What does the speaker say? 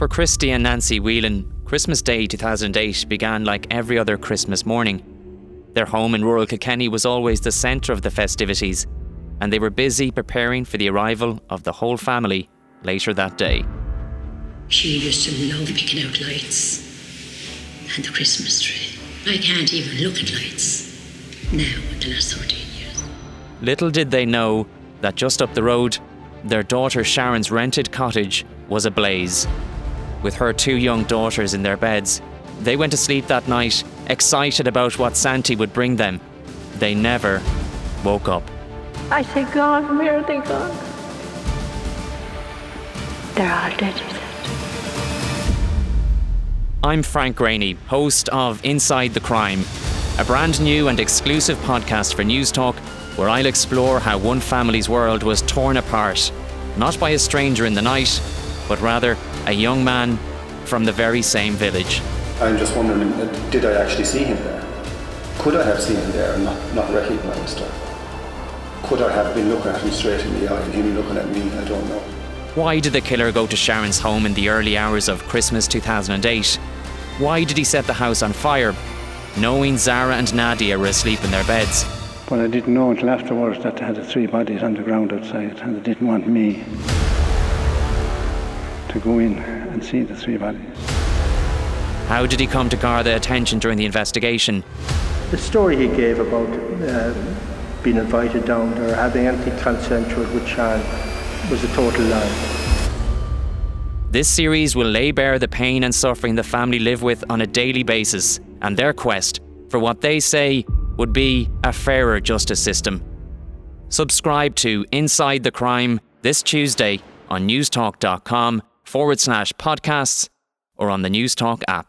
For Christy and Nancy Whelan, Christmas Day 2008 began like every other Christmas morning. Their home in rural Kilkenny was always the centre of the festivities, and they were busy preparing for the arrival of the whole family later that day. She used to love picking out lights and the Christmas tree. I can't even look at lights now in the last 13 years. Little did they know that just up the road, their daughter Sharon's rented cottage was ablaze. With her two young daughters in their beds, they went to sleep that night excited about what Santy would bring them. They never woke up. I say, God, where are they gone? They're all dead. I'm Frank Greaney, host of Inside the Crime, a brand new and exclusive podcast for Newstalk where I'll explore how one family's world was torn apart, not by a stranger in the night, but rather a young man from the very same village. I'm just wondering, uh, did I actually see him there? Could I have seen him there and not, not recognised him? Could I have been looking at him straight in the eye and him looking at me? I don't know. Why did the killer go to Sharon's home in the early hours of Christmas 2008? Why did he set the house on fire, knowing Zara and Nadia were asleep in their beds? But I didn't know until afterwards that they had the three bodies on the ground outside and they didn't want me to go in and see the three bodies. How did he come to garner attention during the investigation? The story he gave about uh, being invited down there, having anything consensual with Sharon, was a total lie. This series will lay bare the pain and suffering the family live with on a daily basis and their quest for what they say would be a fairer justice system. Subscribe to Inside the Crime this Tuesday on newstalk.com forward slash podcasts or on the Newstalk app.